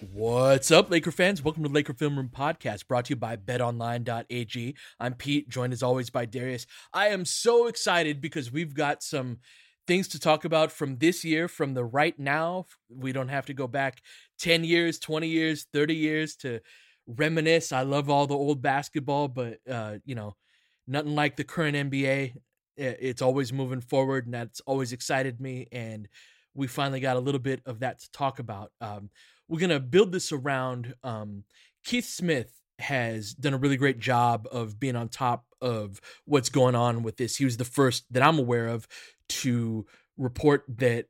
What's up, Laker fans? Welcome to the Laker Film Room Podcast, brought to you by betonline.ag. I'm Pete, joined as always by Darius. I am so excited because we've got some things to talk about from this year, from the right now. We don't have to go back 10 years, 20 years, 30 years to reminisce. I love all the old basketball, but, uh, you know, nothing like the current NBA. It's always moving forward, and that's always excited me. And we finally got a little bit of that to talk about. Um, we're gonna build this around um, Keith Smith has done a really great job of being on top of what's going on with this. He was the first that I'm aware of to report that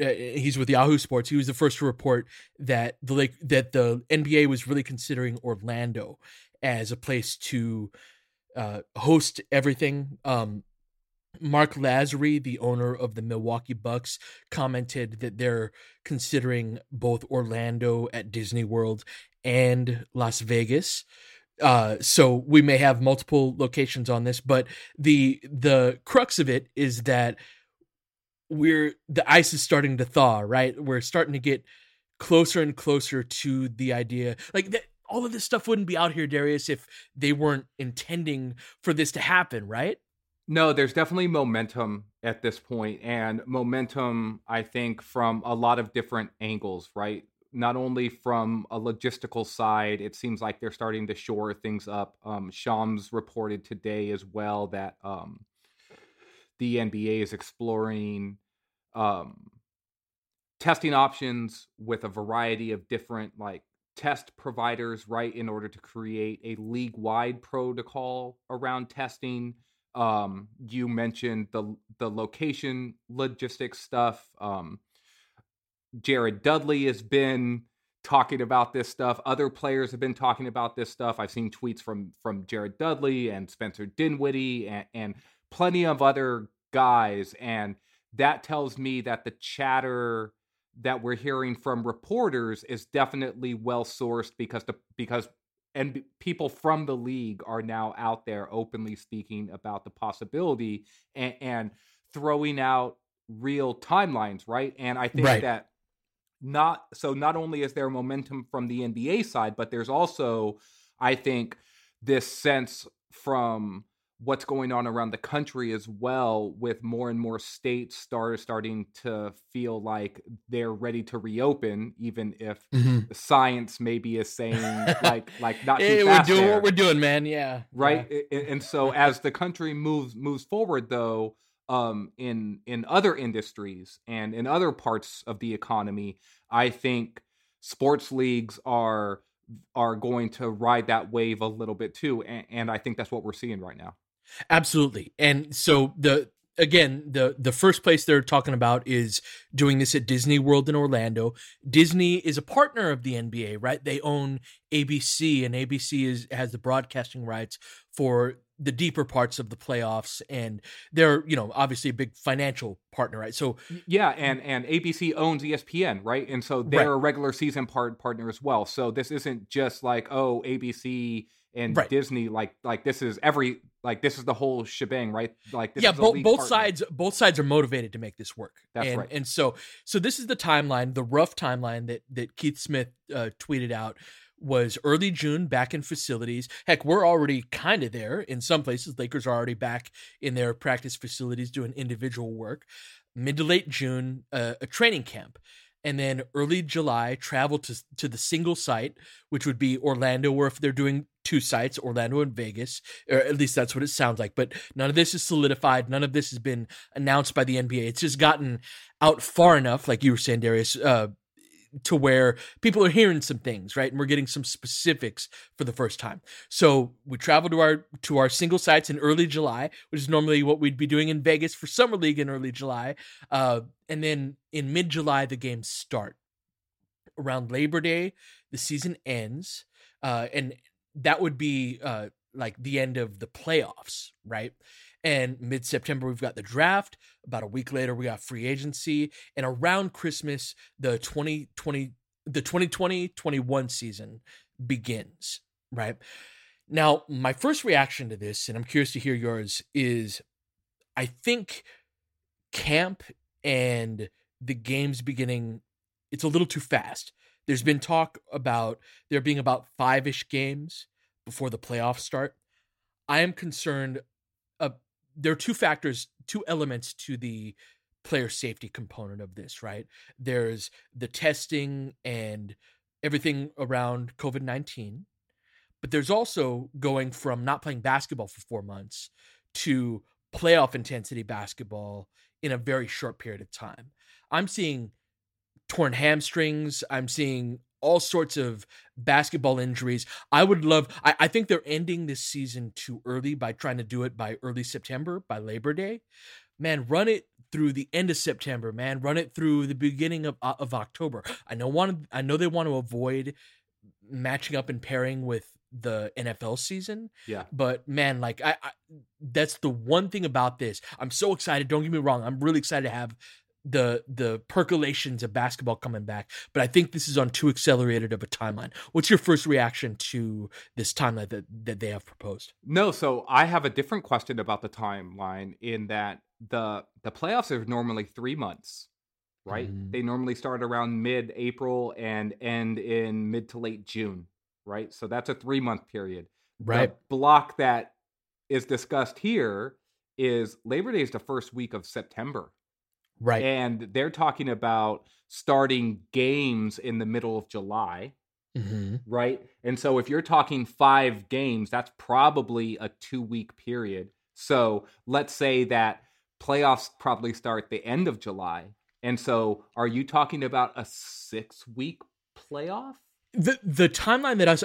uh, he's with Yahoo Sports. He was the first to report that the like that the NBA was really considering Orlando as a place to uh, host everything. Um, Marc Lasry, the owner of the Milwaukee Bucks, commented that they're considering both Orlando at Disney World and Las Vegas. Uh, so we may have multiple locations on this, but the the crux of it is that we're the ice is starting to thaw, right? We're starting to get closer and closer to the idea, like that. All of this stuff wouldn't be out here, Darius, if they weren't intending for this to happen, right? No, there's definitely momentum at this point, and momentum, I think, from a lot of different angles, right? Not only from a logistical side, it seems like they're starting to shore things up. Um, Shams reported today as well that um, the NBA is exploring um, testing options with a variety of different like test providers, right, in order to create a league wide protocol around testing um you mentioned the the location logistics stuff um Jared Dudley has been talking about this stuff other players have been talking about this stuff I've seen tweets from from Jared Dudley and Spencer Dinwiddie and, and plenty of other guys and that tells me that the chatter that we're hearing from reporters is definitely well sourced because the because and people from the league are now out there openly speaking about the possibility and, and throwing out real timelines, right? And I think right. that not so not only is there momentum from the NBA side, but there's also, I think, this sense from what's going on around the country as well with more and more states start starting to feel like they're ready to reopen even if mm-hmm. science maybe is saying like like not hey, we're doing there. what we're doing man yeah right yeah. and so as the country moves moves forward though um in in other industries and in other parts of the economy i think sports leagues are are going to ride that wave a little bit too and, and i think that's what we're seeing right now Absolutely. And so the again, the the first place they're talking about is doing this at Disney World in Orlando. Disney is a partner of the NBA, right? They own ABC and ABC is has the broadcasting rights for the deeper parts of the playoffs and they're you know obviously a big financial partner right so yeah and and abc owns espn right and so they're right. a regular season part partner as well so this isn't just like oh abc and right. disney like like this is every like this is the whole shebang, right? Like yeah, both both sides both sides are motivated to make this work. That's and, right. And so so this is the timeline, the rough timeline that that Keith Smith uh, tweeted out was early June back in facilities. Heck, we're already kind of there in some places. Lakers are already back in their practice facilities doing individual work. Mid to late June, uh, a training camp and then early July travel to to the single site, which would be Orlando, or if they're doing two sites, Orlando and Vegas, or at least that's what it sounds like. But none of this is solidified. None of this has been announced by the NBA. It's just gotten out far enough, like you were saying, Darius, uh, to where people are hearing some things, right? And we're getting some specifics for the first time. So we travel to our to our single sites in early July, which is normally what we'd be doing in Vegas for summer league in early July, uh, and then in mid July the games start. Around Labor Day, the season ends, uh, and that would be uh, like the end of the playoffs, right? And mid September, we've got the draft. About a week later, we got free agency. And around Christmas, the 2020, the 2020 21 season begins, right? Now, my first reaction to this, and I'm curious to hear yours, is I think camp and the games beginning, it's a little too fast. There's been talk about there being about five ish games before the playoffs start. I am concerned there are two factors, two elements to the player safety component of this, right? There's the testing and everything around COVID 19, but there's also going from not playing basketball for four months to playoff intensity basketball in a very short period of time. I'm seeing torn hamstrings. I'm seeing all sorts of basketball injuries. I would love, I, I, think they're ending this season too early by trying to do it by early September, by Labor Day. Man, run it through the end of September, man. Run it through the beginning of, uh, of October. I know want I know they want to avoid matching up and pairing with the NFL season. Yeah. But man, like I, I that's the one thing about this. I'm so excited. Don't get me wrong. I'm really excited to have the the percolations of basketball coming back, but I think this is on too accelerated of a timeline. What's your first reaction to this timeline that that they have proposed? No, so I have a different question about the timeline in that the the playoffs are normally 3 months, right? Mm. They normally start around mid-April and end in mid to late June, right? So that's a 3-month period. Right. The block that is discussed here is Labor Day is the first week of September. Right. And they're talking about starting games in the middle of July. Mm-hmm. Right. And so if you're talking five games, that's probably a two week period. So let's say that playoffs probably start the end of July. And so are you talking about a six week playoff? The the timeline that I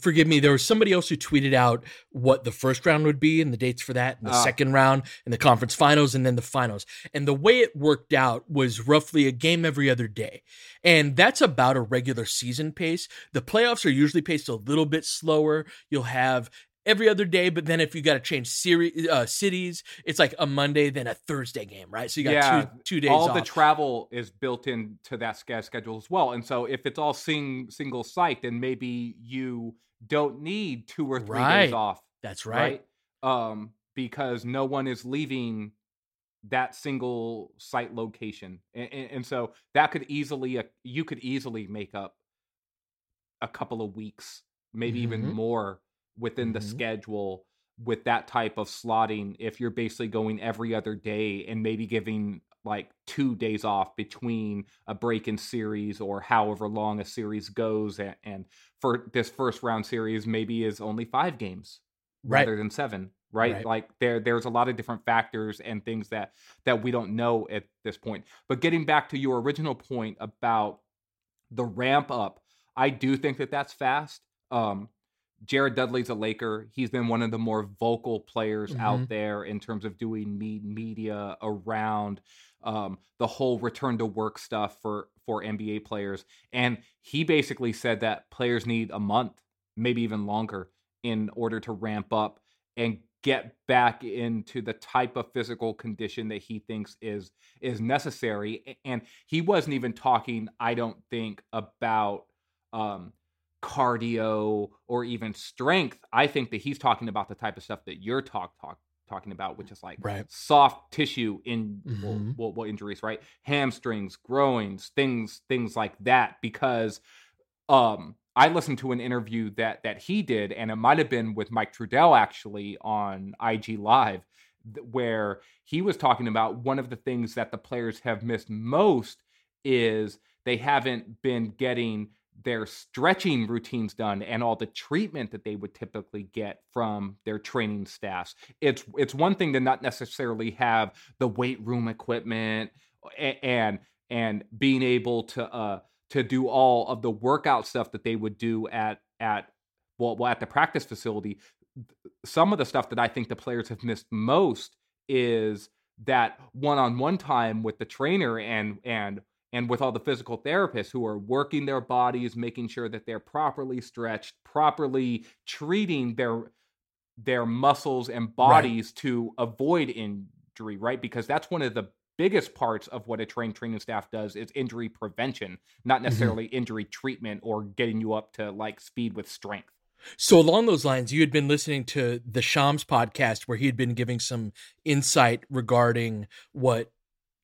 forgive me, there was somebody else who tweeted out what the first round would be and the dates for that, and the uh. second round, and the conference finals, and then the finals. And the way it worked out was roughly a game every other day. And that's about a regular season pace. The playoffs are usually paced a little bit slower. You'll have every other day, but then if you got to change series uh, cities, it's like a Monday then a Thursday game, right? So you got yeah, two two days. All off. the travel is built into that schedule as well, and so if it's all sing, single site, then maybe you don't need two or three Right. days off. That's right. right? Um, because no one is leaving that single site location, and, and, and so that could easily uh, you could easily make up a couple of weeks, maybe even Mhm. more within the Mhm. schedule with that type of slotting. If you're basically going every other day and maybe giving like two days off between a break in series or however long a series goes and, and for this first round series maybe is only five games Right. rather than seven right? Right. like there there's a lot of different factors and things that that we don't know at this point but getting back to your original point about the ramp up i do think that that's fast um jared dudley's a laker. He's been one of the more vocal players Mhm. out there in terms of doing me- media around um, the whole return to work stuff for for nba players. And he basically said that players need a month maybe even longer in order to ramp up and get back into the type of physical condition that he thinks is is necessary. And he wasn't even talking i don't think about um cardio or even strength i think that he's talking about the type of stuff that you're talk talk talking about which is like Right. soft tissue in Mhm. well, well, injuries right hamstrings groins things things like that because um I listened to an interview that that he did, and it might have been with Mike Trudell actually on IG Live, where he was talking about one of the things that the players have missed most is they haven't been getting their stretching routines done and all the treatment that they would typically get from their training staffs. It's it's one thing to not necessarily have the weight room equipment and and being able to uh to do all of the workout stuff that they would do at at well, well at the practice facility some of the stuff that i think the players have missed most is that one-on-one time with the trainer and and and with all the physical therapists who are working their bodies making sure that they're properly stretched properly treating their their muscles and bodies to avoid injury right? Because that's one of the biggest parts of what a trained training staff does is injury prevention not mm-hmm. necessarily injury treatment or getting you up to like speed with strength. So along those lines, you had been listening to the Shams podcast where he had been giving some insight regarding what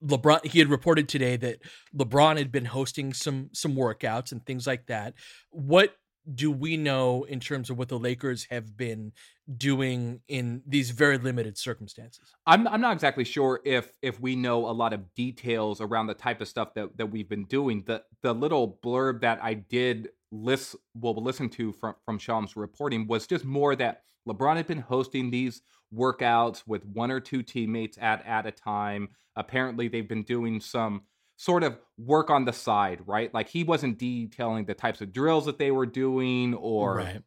LeBron he had reported today that LeBron had been hosting some some workouts and things like that. What do we know in terms of what the Lakers have been doing in these very limited circumstances? I'm I'm not exactly sure if if we know a lot of details around the type of stuff that that we've been doing. The the little blurb that I did list well listen to from from Shams reporting was just more that LeBron had been hosting these workouts with one or two teammates at at a time. Apparently they've been doing some sort of work on the side, right? Like he wasn't detailing the types of drills that they were doing or right.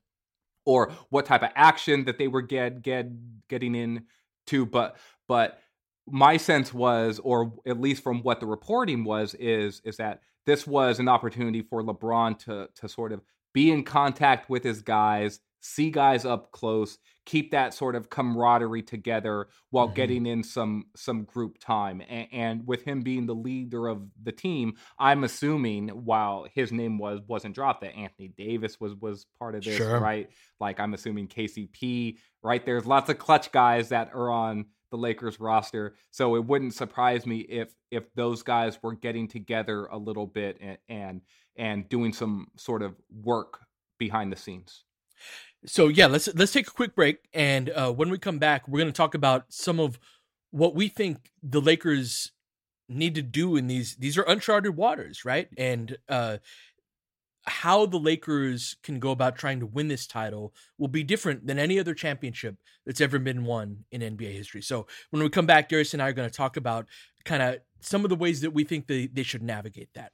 or what type of action that they were get get getting into but but my sense was or at least from what the reporting was is is that this was an opportunity for LeBron to to sort of be in contact with his guys see guys up close keep that sort of camaraderie together while Mhm. getting in some some group time and, and with him being the leader of the team i'm assuming while his name was wasn't dropped that anthony davis was was part of this Sure. right like i'm assuming kcp right there's lots of clutch guys that are on the lakers roster so it wouldn't surprise me if if those guys were getting together a little bit and and, and doing some sort of work behind the scenes So yeah, let's let's take a quick break, and uh, when we come back, we're going to talk about some of what we think the Lakers need to do in these these are uncharted waters, right? And uh, how the Lakers can go about trying to win this title will be different than any other championship that's ever been won in NBA history. So when we come back, Darius and I are going to talk about kind of some of the ways that we think they, they should navigate that.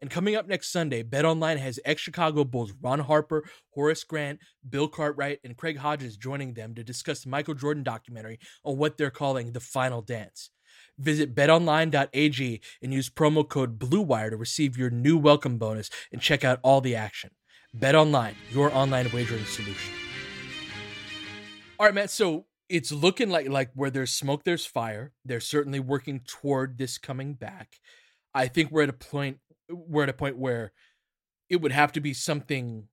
And coming up next Sunday, BetOnline has ex Chicago Bulls Ron Harper, Horace Grant, Bill Cartwright, and Craig Hodges joining them to discuss the Michael Jordan documentary on what they're calling the final dance. Visit betonline.ag and use promo code BLUEWIRE to receive your new welcome bonus and check out all the action. BetOnline, your online wagering solution. All right, man. So it's looking like like where there's smoke, there's fire. They're certainly working toward this coming back. I think we're at a point we're at a point where it would have to be something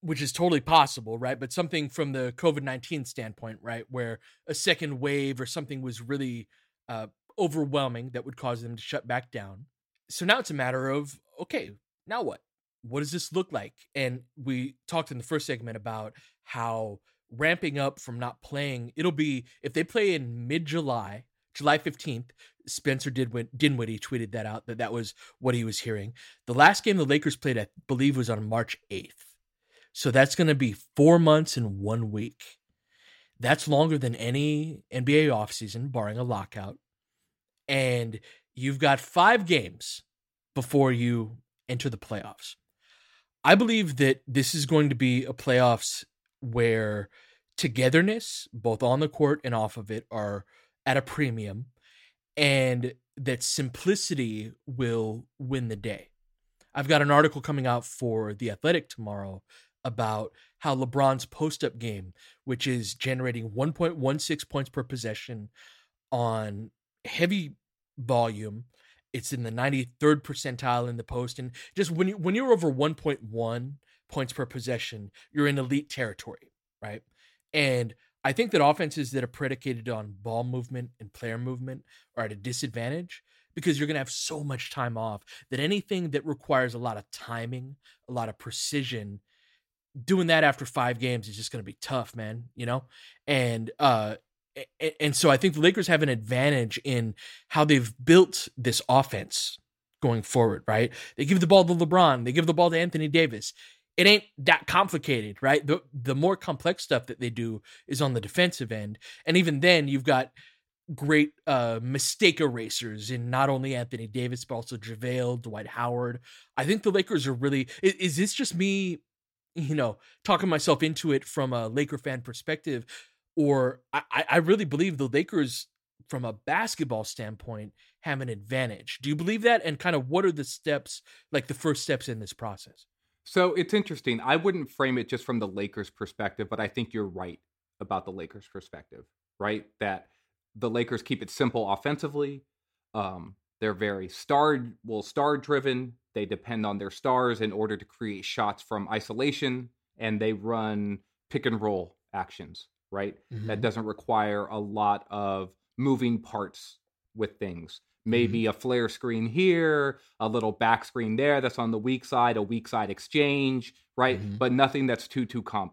which is totally possible, right? But something from the COVID 19 standpoint, right? Where a second wave or something was really uh, overwhelming that would cause them to shut back down. So now it's a matter of, okay, now what? What does this look like? And we talked in the first segment about how ramping up from not playing, it'll be, if they play in mid July, July 15th, Spencer Dinwiddie tweeted that out, that that was what he was hearing. The last game the Lakers played, I believe, was on March 8th. So that's going to be four months and one week. That's longer than any NBA offseason, barring a lockout. And you've got five games before you enter the playoffs. I believe that this is going to be a playoffs where togetherness, both on the court and off of it, are at a premium, and that simplicity will win the day. I've got an article coming out for The Athletic tomorrow about how LeBron's post up game, which is generating 1.16 points per possession on heavy volume, it's in the 93rd percentile in the post. And just when you when you're over 1.1 points per possession, you're in elite territory, right? And I think that offenses that are predicated on ball movement and player movement are at a disadvantage because you're going to have so much time off that anything that requires a lot of timing, a lot of precision, doing that after five games is just going to be tough, man. You know, and uh, and so I think the Lakers have an advantage in how they've built this offense going forward. Right? They give the ball to LeBron, they give the ball to Anthony Davis. It ain't that complicated, right? The the more complex stuff that they do is on the defensive end, and even then, you've got great uh, mistake erasers in not only Anthony Davis but also JaVale, Dwight Howard. I think the Lakers are really. Is, is this just me you know, talking myself into it from a Laker fan perspective, or I, I really believe the Lakers, from a basketball standpoint, have an advantage. Do you believe that? And kind of what are the steps, like the first steps in this process? So it's interesting. I wouldn't frame it just from the Lakers' perspective, but I think you're right about the Lakers' perspective, right? That the Lakers keep it simple offensively. Um, they're very star, well, star driven. They depend on their stars in order to create shots from isolation, and they run pick and roll actions, right? Mm-hmm. That doesn't require a lot of moving parts with things. Maybe mm-hmm. a flare screen here, a little back screen there that's on the weak side, a weak side exchange, right? Mm-hmm. But nothing that's too too comp.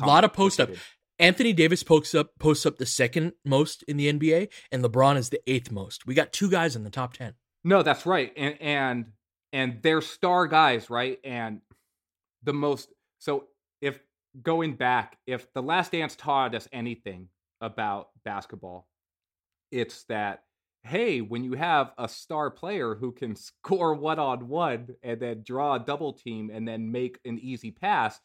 A lot of post up. Anthony Davis posts up posts up the second most in the NBA, and LeBron is the eighth most. We got two guys in the top ten. No, that's right, and and and they're star guys, right? And the most so if going back, if the Last Dance taught us anything about basketball, it's that hey, when you have a star player who can score one on one and then draw a double team and then make an easy pass,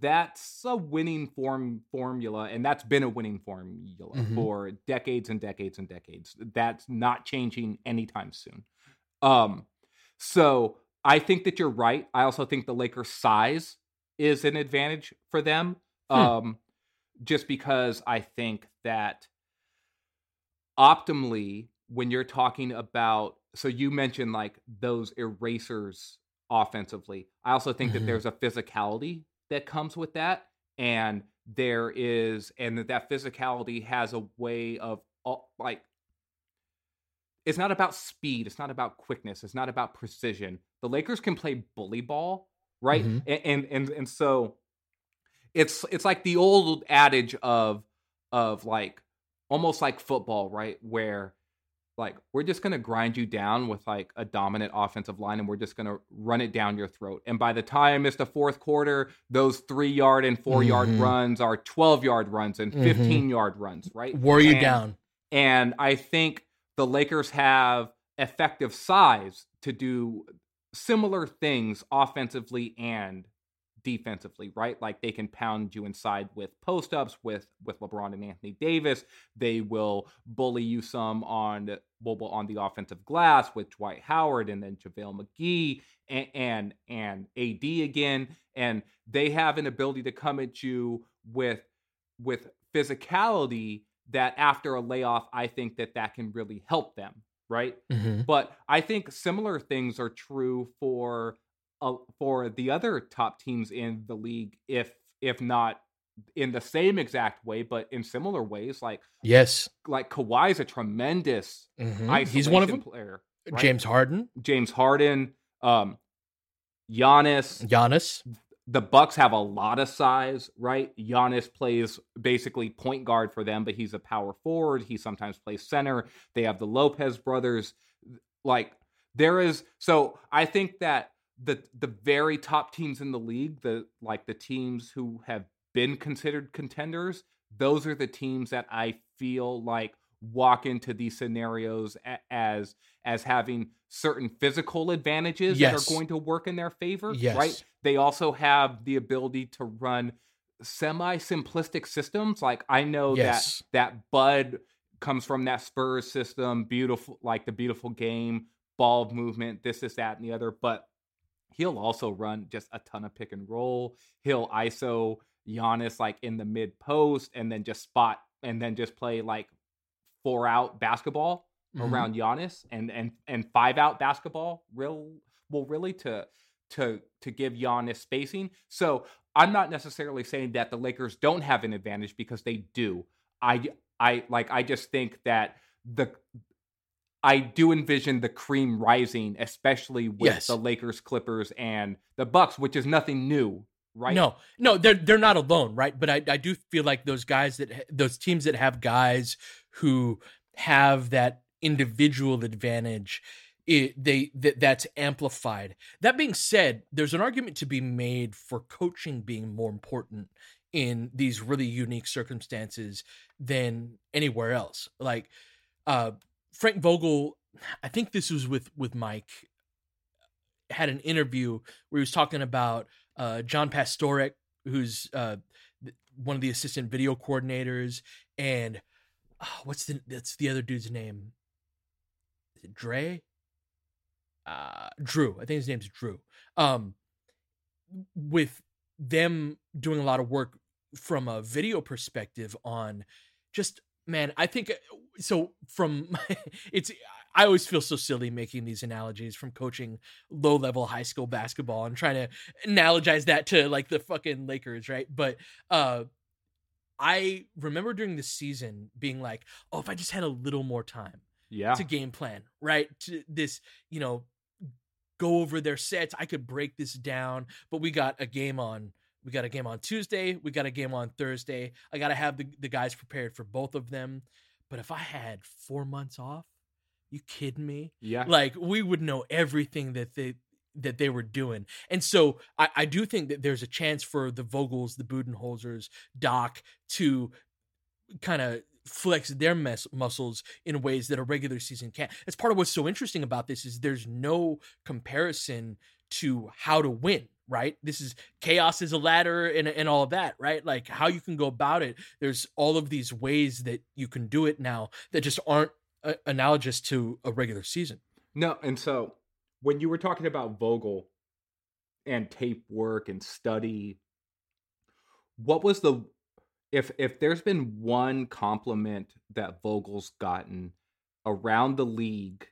that's a winning form formula and that's been a winning formula mm-hmm. for decades and decades and decades that's not changing anytime soon um so i think that you're right i also think the lakers size is an advantage for them hmm. um just because i think that optimally when you're talking about so you mentioned like those erasers offensively i also think mm-hmm. that there's a physicality that comes with that and there is and that that physicality has a way of like it's not about speed it's not about quickness it's not about precision the lakers can play bully ball right mm-hmm. and, and and and so it's it's like the old adage of of like almost like football right where like we're just going to grind you down with like a dominant offensive line and we're just going to run it down your throat and by the time it's the fourth quarter those three yard and 4 mm-hmm. yard runs are 12 yard runs and 15 mm-hmm. yard runs right wore you and, down and i think the lakers have effective size to do similar things offensively and defensively, right? Like they can pound you inside with post ups with with LeBron and Anthony Davis. They will bully you some on well, on the offensive glass with Dwight Howard and then JaVale McGee and, and and AD again. And they have an ability to come at you with with physicality that after a layoff, I think that that can really help them, right? Mm-hmm. But I think similar things are true for for the other top teams in the league, if if not in the same exact way, but in similar ways. Like yes, like Kawhi is a tremendous mm-hmm. He's one of them. Player, right? James Harden, James Harden, um, Giannis, Giannis. The Bucks have a lot of size, right? Giannis plays basically point guard for them, but he's a power forward. He sometimes plays center. They have the Lopez brothers. Like there is, so I think that the the very top teams in the league, the like the teams who have been considered contenders, those are the teams that I feel like walk into these scenarios as as having certain physical advantages yes. that are going to work in their favor yes. right they also have the ability to run semi simplistic systems like i know yes. that that bud comes from that spurs system beautiful like the beautiful game ball movement this is that and the other but he'll also run just a ton of pick and roll. He'll ISO Giannis like in the mid post and then just spot and then just play like four out basketball mm-hmm. around Giannis and and and five out basketball real well really to to to give Giannis spacing. So I'm not necessarily saying that the Lakers don't have an advantage because they do. I I like I just think that the I do envision the cream rising, especially with yes. the Lakers, Clippers, and the Bucks, which is nothing new, right? No, no, they're they're not alone, right? But I, I do feel like those guys that those teams that have guys who have that individual advantage, it, they that that's amplified. That being said, there's an argument to be made for coaching being more important in these really unique circumstances than anywhere else. Like, uh, Frank Vogel, I think this was with with Mike, had an interview where he was talking about uh, John Pastorek, who's uh, one of the assistant video coordinators, and oh, what's the that's the other dude's name? Is it Dre? Uh, Drew. I think his name's Drew. Um, with them doing a lot of work from a video perspective on just man, I think uh, so. From it's, I always feel so silly making these analogies from coaching low level high school basketball and trying to analogize that to like the fucking Lakers, right? But uh, I remember during the season being like, oh, if I just had a little more time, yeah, to game plan, right? To this, you know, go over their sets, I could break this down. But we got a game on we got a game on Tuesday. We got a game on Thursday. I got to have the, the guys prepared for both of them. But if I had four months off, you kidding me? Yeah. Like we would know everything that they that they were doing. And so I, I do think that there's a chance for the Vogels, the Budenholzers, Doc to kind of flex their mes- muscles in ways that a regular season can't. That's part of what's so interesting about this is there's no comparison to how to win right? This is chaos is a ladder and, and all that right? Like how you can go about it there's all of these ways that you can do it now that just aren't uh, analogous to a regular season. No and so when you were talking about vogel and tape work and study what was the if if there's been one compliment that vogel's gotten around the league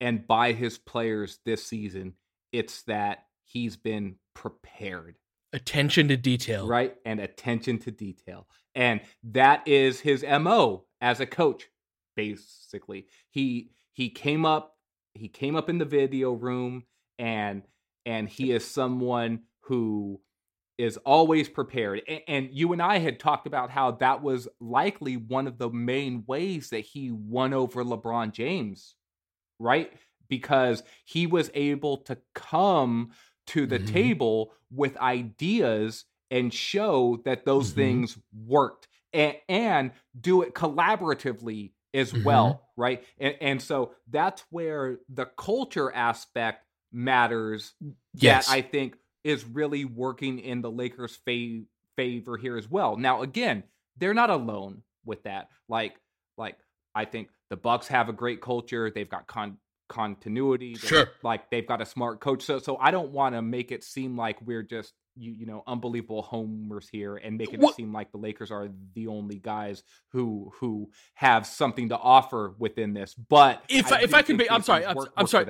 and by his players this season it's that he's been prepared. Attention to detail. Right? And attention to detail. And that is his MO as a coach, basically. He he came up he came up in the video room and and he is someone who is always prepared. And, and, you and I had talked about how that was likely one of the main ways that he won over LeBron James, right? Because he was able to come to the mm-hmm. table with ideas and show that those mm-hmm. things worked and, and, do it collaboratively as mm-hmm. well, right? And, and so that's where the culture aspect matters. Yes. That I think is really working in the Lakers' fav- favor here as well. Now, again, they're not alone with that. Like, like I think the Bucks have a great culture. They've got con- continuity. Sure. Like they've got a smart coach. So, so I don't want to make it seem like we're just you, you know unbelievable homers here and making what? it seem like the Lakers are the only guys who who have something to offer within this. But if I, if I can be, I'm sorry, I'm, I'm sorry.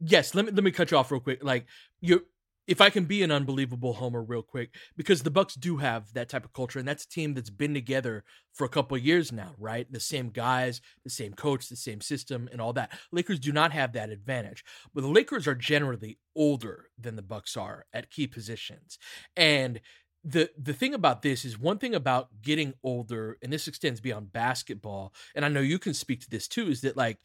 Yes, let me let me cut you off real quick. Like you if I can be an unbelievable homer real quick, because the Bucks do have that type of culture, and that's a team that's been together for a couple years now, right? The same guys, the same coach, the same system, and all that. Lakers do not have that advantage, but the Lakers are generally older than the Bucks are at key positions, and the the thing about this is one thing about getting older, and this extends beyond basketball, and I know you can speak to this too, is that like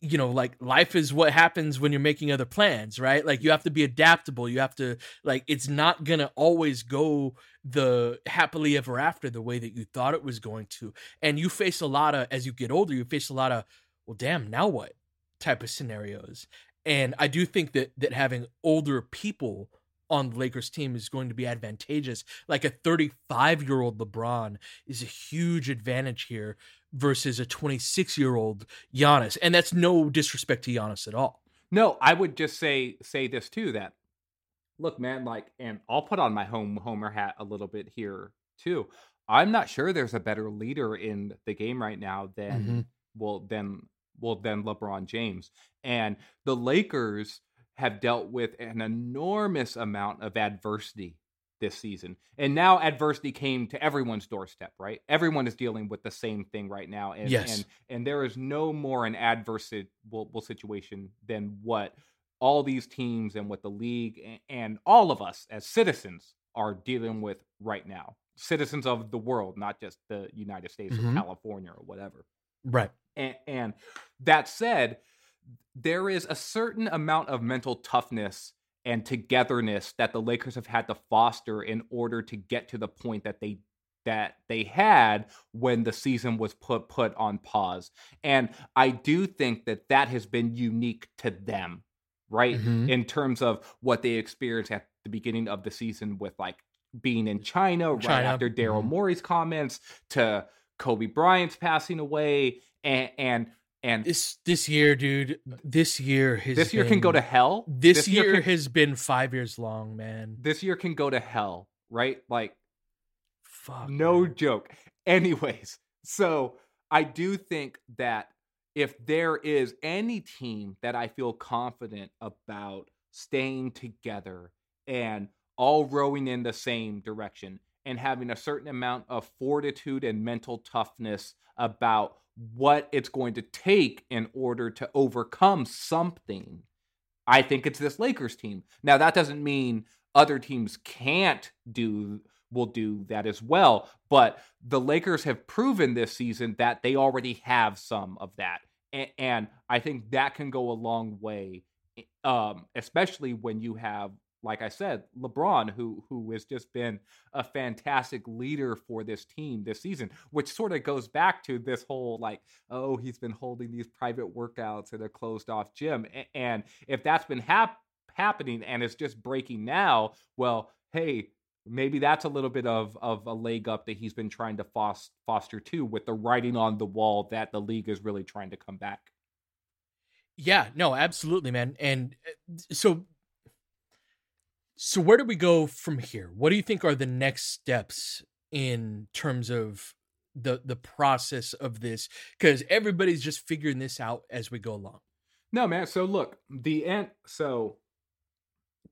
you know like life is what happens when you're making other plans right? Like you have to be adaptable. You have to like it's not gonna always go the happily ever after the way that you thought it was going to. And you face a lot of as you get older you face a lot of well damn now what type of scenarios. And i do think that that having older people on the Lakers team is going to be advantageous. Like a 35 year old LeBron is a huge advantage here versus a 26 year old Giannis. And that's no disrespect to Giannis at all. No, I would just say say this too that look, man, like, and I'll put on my home homer hat a little bit here too. I'm not sure there's a better leader in the game right now than mm-hmm. well than well than LeBron James. And the Lakers have dealt with an enormous amount of adversity this season. And now adversity came to everyone's doorstep, right? Everyone is dealing with the same thing right now. And yes. and, and there is no more an adverse situation than what all these teams and what the league and, and all of us as citizens are dealing with right now. Citizens of the world, not just the United States mm-hmm. or California or whatever. Right. And, and that said, there is a certain amount of mental toughness and togetherness that the Lakers have had to foster in order to get to the point that they that they had when the season was put put on pause. And I do think that that has been unique to them, right? Mm-hmm. In terms of what they experienced at the beginning of the season with like being in China, China. right after Daryl mm-hmm. Morey's comments to Kobe Bryant's passing away and, and and this this year, dude, this year has this year been, can go to hell. This, this year, year can, has been five years long, man. This year can go to hell, right? Like, fuck, no man. joke. Anyways, so I do think that if there is any team that I feel confident about staying together and all rowing in the same direction and having a certain amount of fortitude and mental toughness about what it's going to take in order to overcome something. I think it's this Lakers team. Now that doesn't mean other teams can't do will do that as well, but the Lakers have proven this season that they already have some of that. And, and I think that can go a long way um, especially when you have like I said, LeBron, who who has just been a fantastic leader for this team this season, which sort of goes back to this whole like, oh, he's been holding these private workouts in a closed off gym, and if that's been hap- happening and it's just breaking now, well, hey. Maybe that's a little bit of, of a leg up that he's been trying to foster too, with the writing on the wall that the league is really trying to come back. Yeah, no, absolutely, man. And uh, so so where do we go from here? What do you think are the next steps in terms of the the process of this? Because everybody's just figuring this out as we go along. No, man. So look, the end. So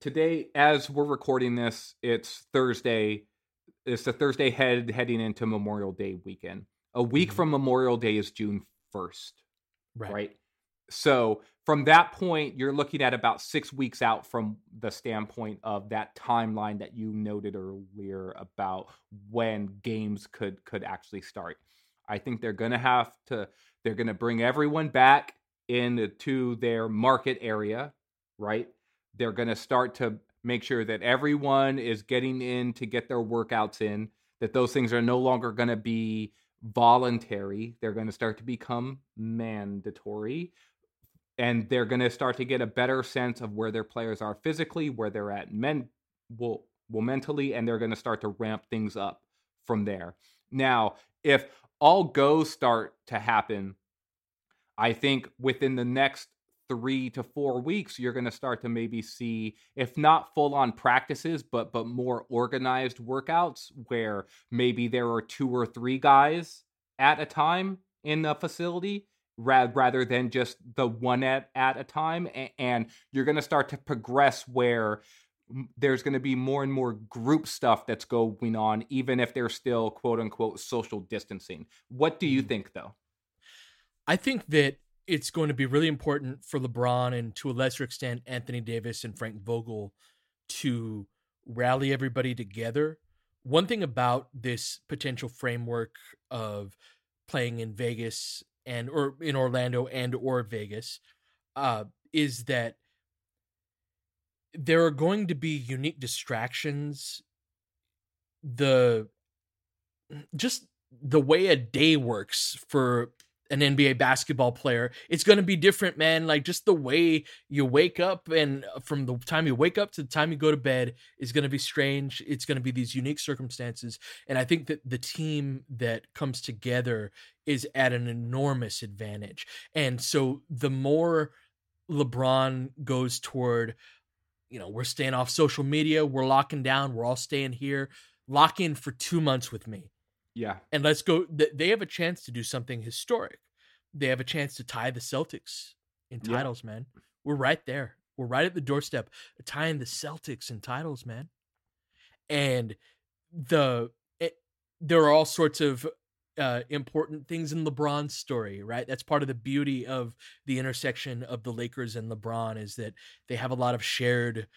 today, as we're recording this, it's Thursday. It's the Thursday head heading into Memorial Day weekend. A week mm-hmm. from Memorial Day is June first, right. right? so from that point, you're looking at about six weeks out from the standpoint of that timeline that you noted earlier about when games could could actually start. I think they're gonna have to they're gonna bring everyone back into their market area, right? They're gonna start to make sure that everyone is getting in to get their workouts in, that those things are no longer gonna be voluntary. They're going to start to become mandatory and they're going to start to get a better sense of where their players are physically, where they're at men well, well mentally, and they're going to start to ramp things up from there. Now, if all goes start to happen, I think within the next three to four weeks, you're going to start to maybe see, if not full on practices, but but more organized workouts where maybe there are two or three guys at a time in the facility rather than just the one at, at a time. And you're going to start to progress where there's going to be more and more group stuff that's going on, even if there's still quote unquote social distancing. What do you mm. think, though? I think that it's going to be really important for LeBron and to a lesser extent Anthony Davis and Frank Vogel to rally everybody together. One thing about this potential framework of playing in Vegas and or in Orlando and or Vegas uh, is that there are going to be unique distractions. The just the way a day works for an NBA basketball player, it's going to be different, man. Like just the way you wake up and uh, from the time you wake up to the time you go to bed is going to be strange. It's going to be these unique circumstances. And I think that the team that comes together is at an enormous advantage. And so the more LeBron goes toward, you know, we're staying off social media, we're locking down, we're all staying here, lock in for two months with me yeah. And let's go. They have a chance to do something historic. They have a chance to tie the Celtics in titles, yeah. man. We're right there. We're right at the doorstep tying the Celtics in titles, man. And the it, there are all sorts of uh, important things in LeBron's story, right? That's part of the beauty of the intersection of the Lakers and LeBron is that they have a lot of shared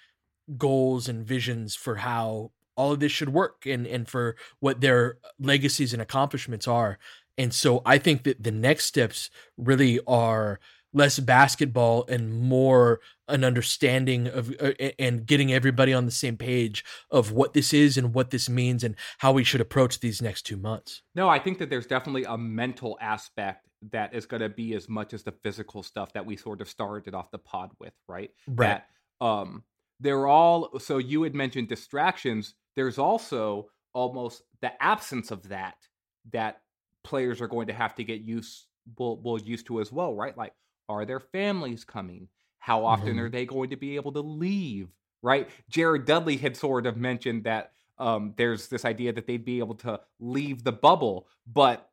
goals and visions for how all of this should work and and for what their legacies and accomplishments are. And so I think that the next steps really are less basketball and more an understanding of uh, and getting everybody on the same page of what this is and what this means and how we should approach these next 2 months. No, I think that there's definitely a mental aspect that is going to be as much as the physical stuff that we sort of started off the pod with, right? Right. That, um they're all so you had mentioned distractions there's also almost the absence of that that players are going to have to get used will, will used to as well, right? Like, are their families coming? How often mm-hmm. are they going to be able to leave? Right? Jared Dudley had sort of mentioned that um, there's this idea that they'd be able to leave the bubble, but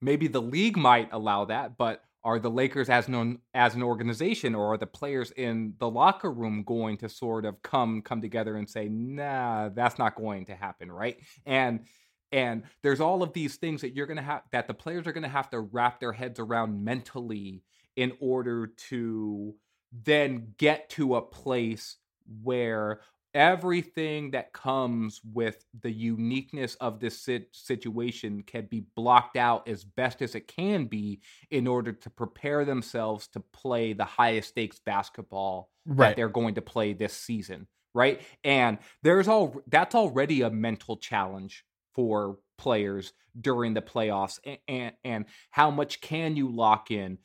maybe the league might allow that, but are the Lakers as known as an organization or are the players in the locker room going to sort of come come together and say, nah, that's not going to happen, right? And and there's all of these things that you're gonna have that the players are gonna have to wrap their heads around mentally in order to then get to a place where everything that comes with the uniqueness of this situation can be blocked out as best as it can be in order to prepare themselves to play the highest stakes basketball right. that they're going to play this season right? And there's all that's already a mental challenge for players during the playoffs and, and, and how much can you lock in?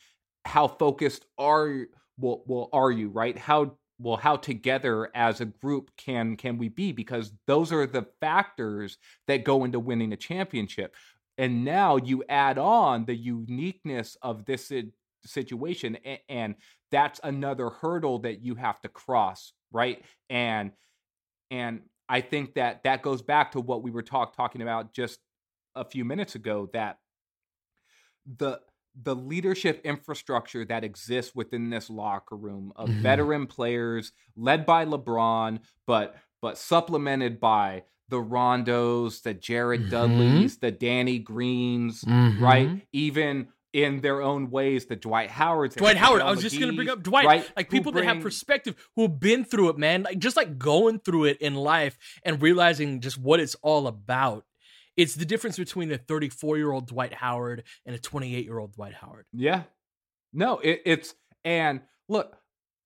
How focused are well, well are you right? How well how together as a group can can we be? Because those are the factors that go into winning a championship. And now you add on the uniqueness of this situation and that's another hurdle that you have to cross right? And and i think that that goes back to what we were talk, talking about just a few minutes ago that the the leadership infrastructure that exists within this locker room of mm-hmm. veteran players led by LeBron, but but supplemented by the Rondos, the Jared mm-hmm. Dudleys, the Danny Greens, mm-hmm. right? Even in their own ways the Dwight Howards. Dwight Howard. I was just going to bring up Dwight. Right? Like people bring... that have perspective who have been through it, man. Like just like going through it in life and realizing just what it's all about. It's the difference between a 34 year old Dwight Howard and a 28 year old Dwight Howard. Yeah. No, it, it's and look,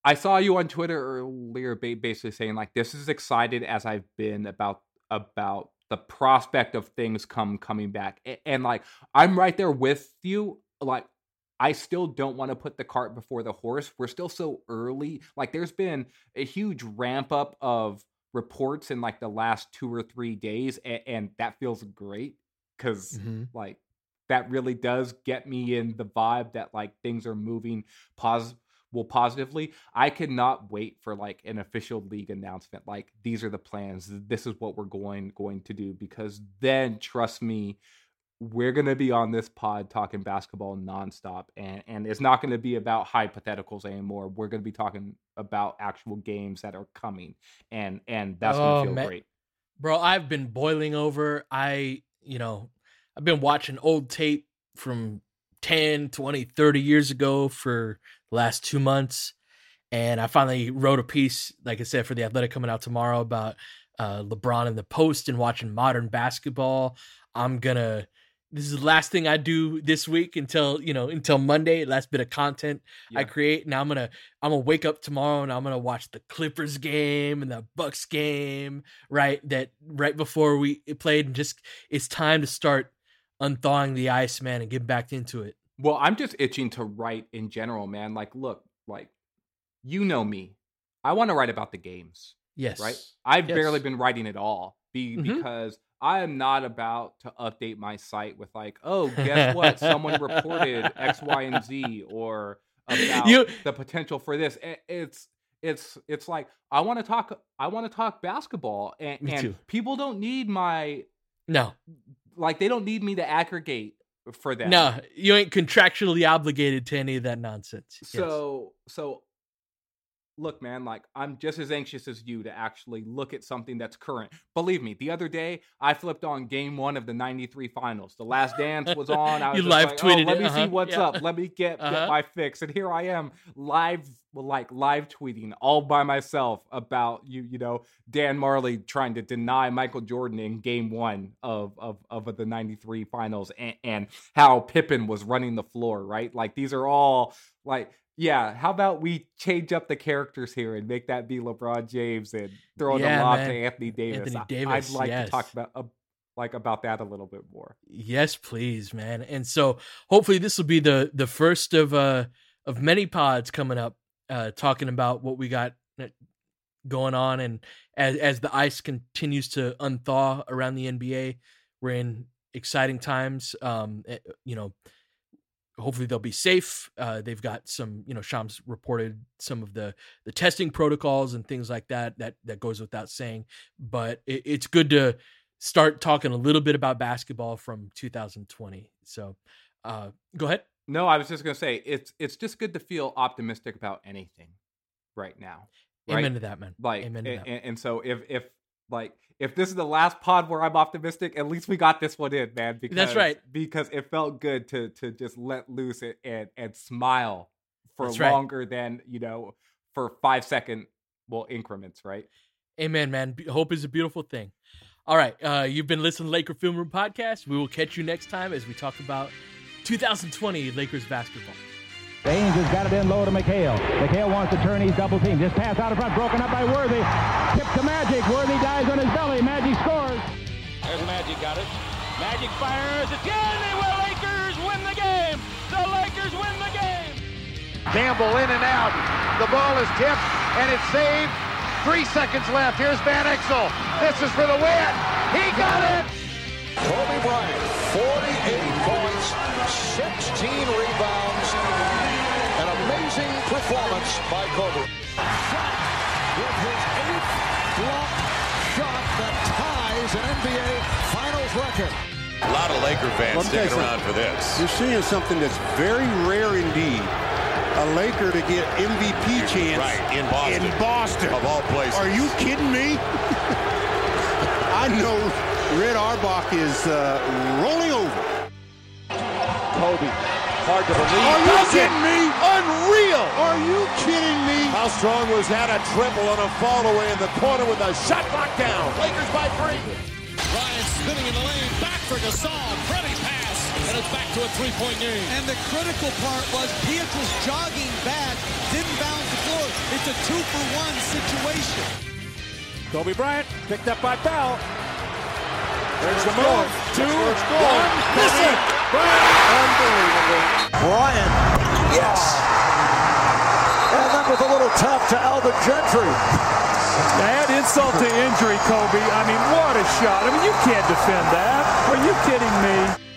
I saw you on Twitter earlier, basically saying like this is excited as I've been about about the prospect of things come coming back, and, and like I'm right there with you. Like I still don't want to put the cart before the horse. We're still so early. Like there's been a huge ramp up of reports in like the last two or three days, and, and that feels great because mm-hmm. like that really does get me in the vibe that like things are moving positive well positively. I cannot wait for like an official league announcement. Like these are the plans. This is what we're going going to do because then trust me, we're going to be on this pod talking basketball nonstop and and it's not going to be about hypotheticals anymore. We're going to be talking about actual games that are coming and and that's oh, going to feel man. great. Bro, I've been boiling over. I, you know, I've been watching old tape from 10, 20, 30 years ago for the last two months. And I finally wrote a piece, like I said, for the Athletic coming out tomorrow about uh, LeBron in the post and watching modern basketball. I'm gonna. This is the last thing I do this week until you know until Monday. Last bit of content yeah. I create. Now I'm gonna I'm gonna wake up tomorrow and I'm gonna watch the Clippers game and the Bucks game. Right, that right before we played. And just it's time to start unthawing the ice, man, and get back into it. Well, I'm just itching to write in general, man. Like, look, like you know me. I want to write about the games. Yes. Right? I've yes. barely been writing at all be, mm-hmm. because I am not about to update my site with like, oh, guess what? Someone reported X, Y, and Z or about you... the potential for this. It's it's it's like I want to talk I want to talk basketball and, and people don't need my no like they don't need me to aggregate for that. No, you ain't contractually obligated to any of that nonsense. So yes. so look, man, like I'm just as anxious as you to actually look at something that's current. Believe me, the other day I flipped on game one of the 93 finals. The last dance was on. I was you live like, tweeted oh, let me uh-huh. see what's yeah. up. Let me get, uh-huh. get my fix. And here I am live like live tweeting all by myself about you, you know, Dan Majerle trying to deny Michael Jordan in game one of of, of the 93 finals and, and how Pippen was running the floor, right? Like these are all like yeah, how about we change up the characters here and make that be LeBron James and throw yeah, the lob to Anthony Davis? Anthony Davis. I'd like yes. to talk about uh, like about that a little bit more. Yes, please, man. And so hopefully this will be the the first of uh of many pods coming up uh talking about what we got uh, going on and as as the ice continues to unthaw around the NBA, we're in exciting times. Um eh, you know, hopefully they'll be safe. Uh, they've got some, you know, Shams reported some of the the testing protocols and things like that. That that goes without saying, but it, it's good to start talking a little bit about basketball from 2020. So, uh, go ahead. No, I was just gonna say it's it's just good to feel optimistic about anything right now. Right? Amen to that, man. Like, Amen and, and so if if like if this is the last pod where I'm optimistic, at least we got this one in, man. Because, That's right. Because it felt good to to just let loose and and, and smile for That's longer right. than you know for five second well increments, right? Amen, man. Hope is a beautiful thing. All right, uh, you've been listening to Laker Film Room podcast. We will catch you next time as we talk about 2020 Lakers basketball. Baynes has got it in low to McHale. McHale wants to turn. He's double teamed. This pass out of front, broken up by Worthy. Tip to Magic. Worthy dies on his belly. Magic scores. There's Magic got it. Magic fires. It's good. They will. Lakers win the game. The Lakers win the game. Campbell in and out. The ball is tipped and it's saved. Three seconds left. Here's Van Exel. This is for the win. He got it. Kobe Bryant, 48 points, 16 rebounds, amazing performance by Kobe. Shot with his eighth block shot that ties an NBA Finals record. A lot of Laker fans sticking around for this. You're seeing something that's very rare indeed. A Laker to get MVP chance right, in Boston. In Boston. Of all places. Are you kidding me? I know Red Auerbach is uh, rolling over. Kobe Hard to believe. Are you Does it? kidding me? Unreal. Are you kidding me? How strong was that? A triple on a fall away in the corner with a shot clock down. Lakers by three. Bryant spinning in the lane, back for Gasol, pretty pass, and it's back to a three-point game. And the critical part was Pietrus jogging back, didn't bounce the floor. It's a two-for-one situation. Kobe Bryant picked up by Bell. There's the move. Two, That's one, going. miss it. Bryant. Unbelievable. Bryant, yes. And then with a little tap to Alvin Gentry. Add insult to injury, Kobe. I mean, what a shot. I mean, you can't defend that. Are you kidding me?